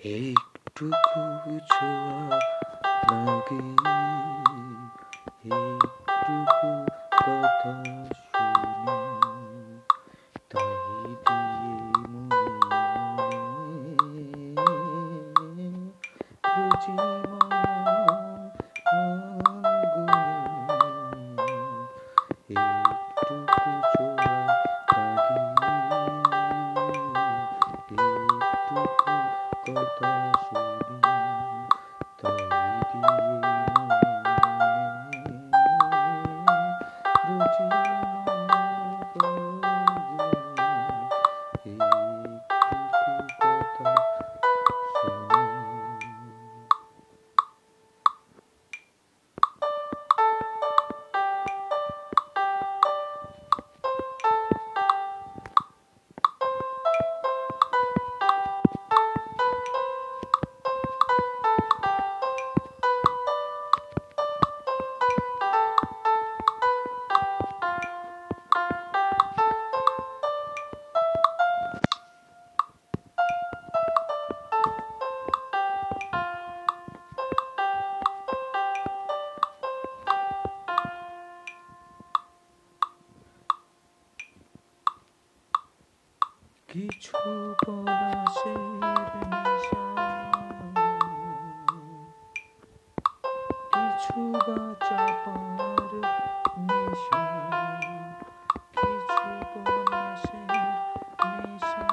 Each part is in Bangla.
একটুকু ছোঁয়া লাগে একটুকু কথা কিছু পলাশের নেশা। কিছু বাঁচা পার নেশা। কিছু পলাশের নেশা।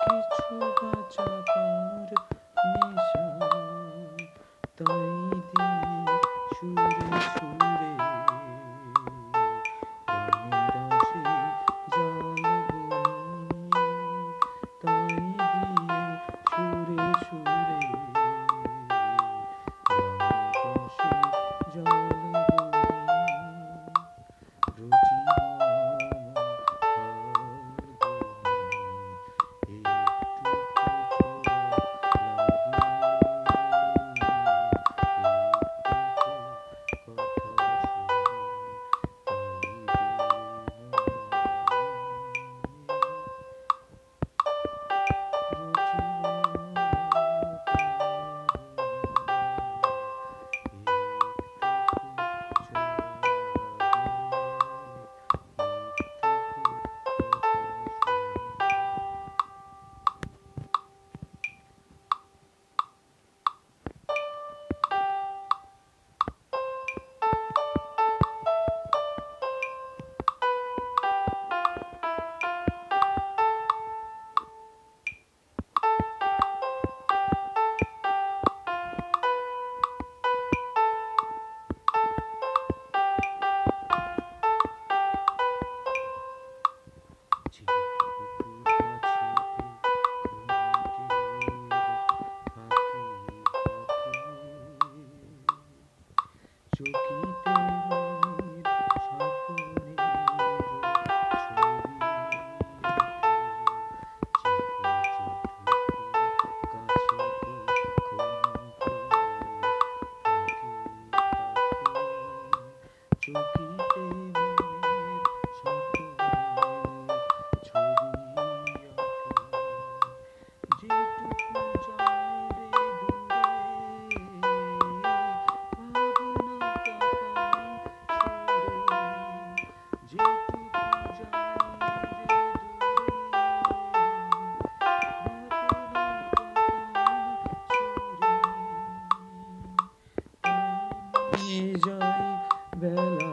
কিছু বাঁচা পার নেশা। তাই দিয়ে সুরে সুরে जो कि বিজয় বেলা